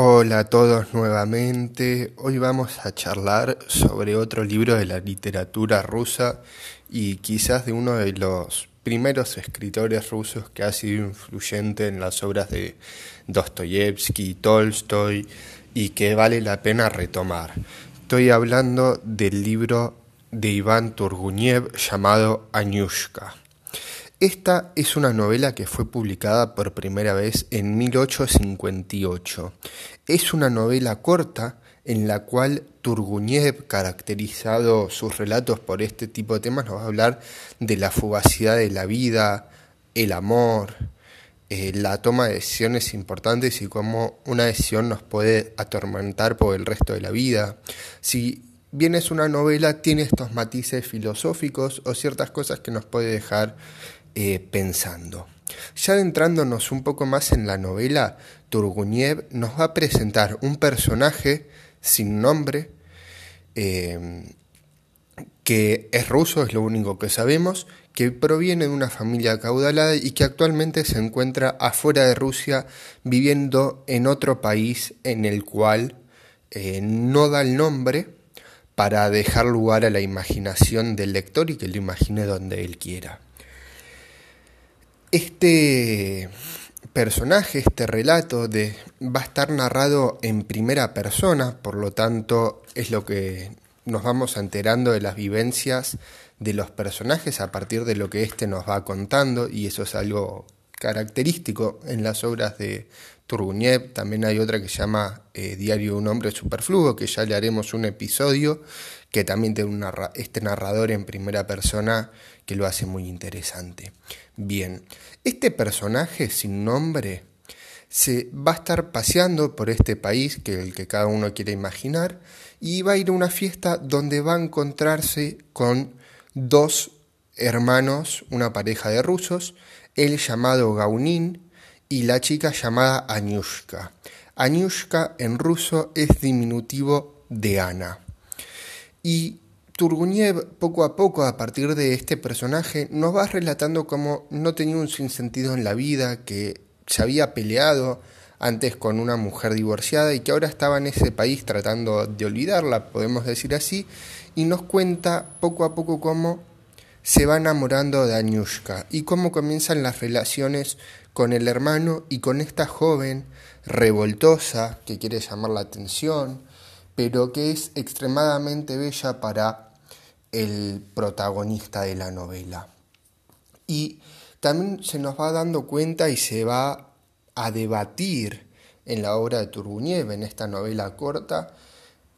Hola a todos nuevamente. Hoy vamos a charlar sobre otro libro de la literatura rusa y quizás de uno de los primeros escritores rusos que ha sido influyente en las obras de Dostoyevsky, Tolstoy y que vale la pena retomar. Estoy hablando del libro de Iván Turguniev llamado Anyushka. Esta es una novela que fue publicada por primera vez en 1858. Es una novela corta en la cual Turguniev, caracterizado sus relatos por este tipo de temas, nos va a hablar de la fugacidad de la vida, el amor, eh, la toma de decisiones importantes y cómo una decisión nos puede atormentar por el resto de la vida. Si bien es una novela, tiene estos matices filosóficos o ciertas cosas que nos puede dejar eh, pensando. Ya adentrándonos un poco más en la novela, Turguniev nos va a presentar un personaje sin nombre, eh, que es ruso, es lo único que sabemos, que proviene de una familia acaudalada y que actualmente se encuentra afuera de Rusia viviendo en otro país en el cual eh, no da el nombre para dejar lugar a la imaginación del lector y que lo imagine donde él quiera. Este personaje, este relato de, va a estar narrado en primera persona, por lo tanto es lo que nos vamos enterando de las vivencias de los personajes a partir de lo que éste nos va contando y eso es algo característico en las obras de Turguniev. También hay otra que se llama eh, Diario de un hombre superfluo, que ya le haremos un episodio, que también tiene un este narrador en primera persona que lo hace muy interesante. Bien, este personaje sin nombre se va a estar paseando por este país, que el que cada uno quiere imaginar, y va a ir a una fiesta donde va a encontrarse con dos hermanos, una pareja de rusos, el llamado Gaunin y la chica llamada Anyushka. Anyushka en ruso es diminutivo de Ana. Y Turguniev, poco a poco, a partir de este personaje, nos va relatando cómo no tenía un sinsentido en la vida, que se había peleado antes con una mujer divorciada y que ahora estaba en ese país tratando de olvidarla, podemos decir así, y nos cuenta poco a poco cómo se va enamorando de Anyushka y cómo comienzan las relaciones con el hermano y con esta joven revoltosa que quiere llamar la atención, pero que es extremadamente bella para el protagonista de la novela. Y también se nos va dando cuenta y se va a debatir en la obra de Turguniev, en esta novela corta,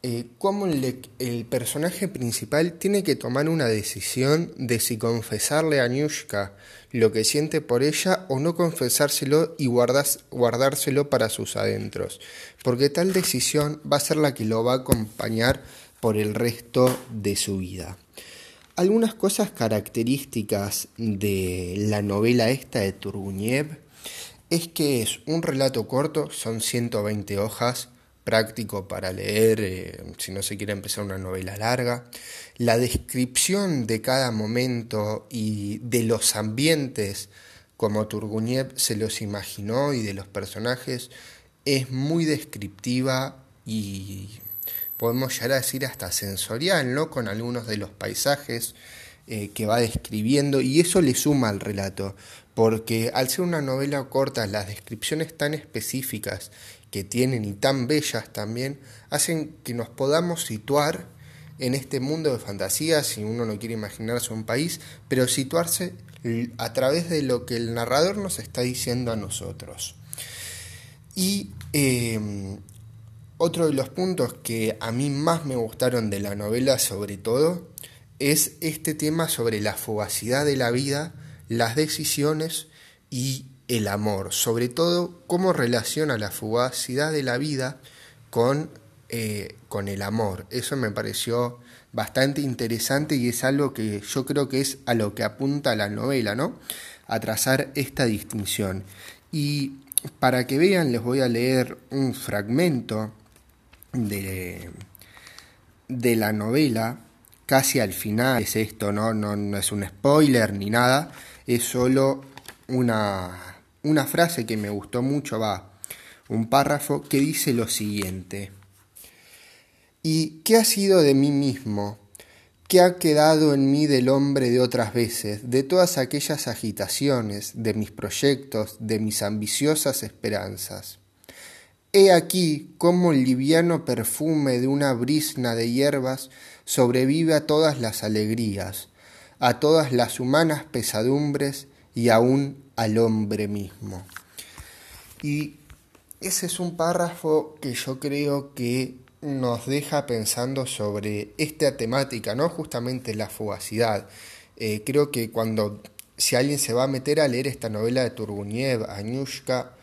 eh, cómo el, personaje principal tiene que tomar una decisión de si confesarle a Nyushka lo que siente por ella o no confesárselo y guardárselo para sus adentros, porque tal decisión va a ser la que lo va a acompañar por el resto de su vida. Algunas cosas características de la novela esta de Turguniev es que es un relato corto, son 120 hojas, práctico para leer eh, si no se quiere empezar una novela larga. La descripción de cada momento y de los ambientes como Turguniev se los imaginó y de los personajes es muy descriptiva y podemos llegar a decir hasta sensorial, ¿no? Con algunos de los paisajes eh, que va describiendo y eso le suma al relato, porque al ser una novela corta, las descripciones tan específicas que tienen y tan bellas también, hacen que nos podamos situar en este mundo de fantasía, si uno no quiere imaginarse un país, pero situarse a través de lo que el narrador nos está diciendo a nosotros. Y em, otro de los puntos que a mí más me gustaron de la novela sobre todo es este tema sobre la fugacidad de la vida, las decisiones y el amor, sobre todo cómo relaciona la fugacidad de la vida con, eh, con el amor. Eso me pareció bastante interesante y es algo que yo creo que es a lo que apunta la novela, ¿no? A trazar esta distinción. Y para que vean les voy a leer un fragmento de, de la novela, casi al final es esto, ¿no? No, no es un spoiler ni nada, es solo una una frase que me gustó mucho va, un párrafo que dice lo siguiente. ¿Y qué ha sido de mí mismo? ¿Qué ha quedado en mí del hombre de otras veces, de todas aquellas agitaciones, de mis proyectos, de mis ambiciosas esperanzas? He aquí cómo el liviano perfume de una brisna de hierbas sobrevive a todas las alegrías, a todas las humanas pesadumbres y aún al hombre mismo. Y ese es un párrafo que yo creo que nos deja pensando sobre esta temática, ¿no? Justamente la fugacidad. Eh, creo que cuando, si alguien se va a meter a leer esta novela de Turguniev, Añushka,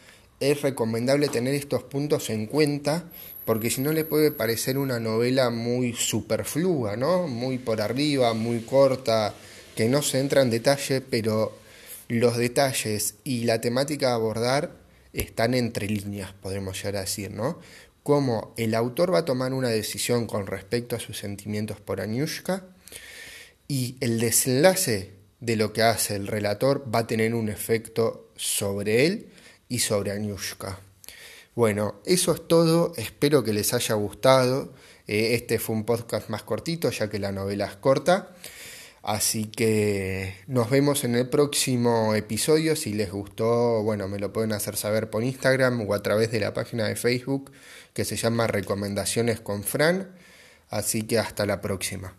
es recomendable tener estos puntos en cuenta, porque si no le puede parecer una novela muy superflua, ¿no? Muy por arriba, muy corta, que no se entra en detalle, pero los detalles y la temática a abordar están entre líneas, podemos llegar a decir, ¿no? cómo el autor va a tomar una decisión con respecto a sus sentimientos por Aniushka y el desenlace de lo que hace el relator va a tener un efecto sobre él y sobre Aniushka. Bueno, eso es todo, espero que les haya gustado. Eh, este fue un podcast más cortito ya que la novela es corta. Así que nos vemos en el próximo episodio. Si les gustó, bueno, me lo pueden hacer saber por Instagram o a través de la página de Facebook que se llama Recomendaciones con Fran. Así que hasta la próxima.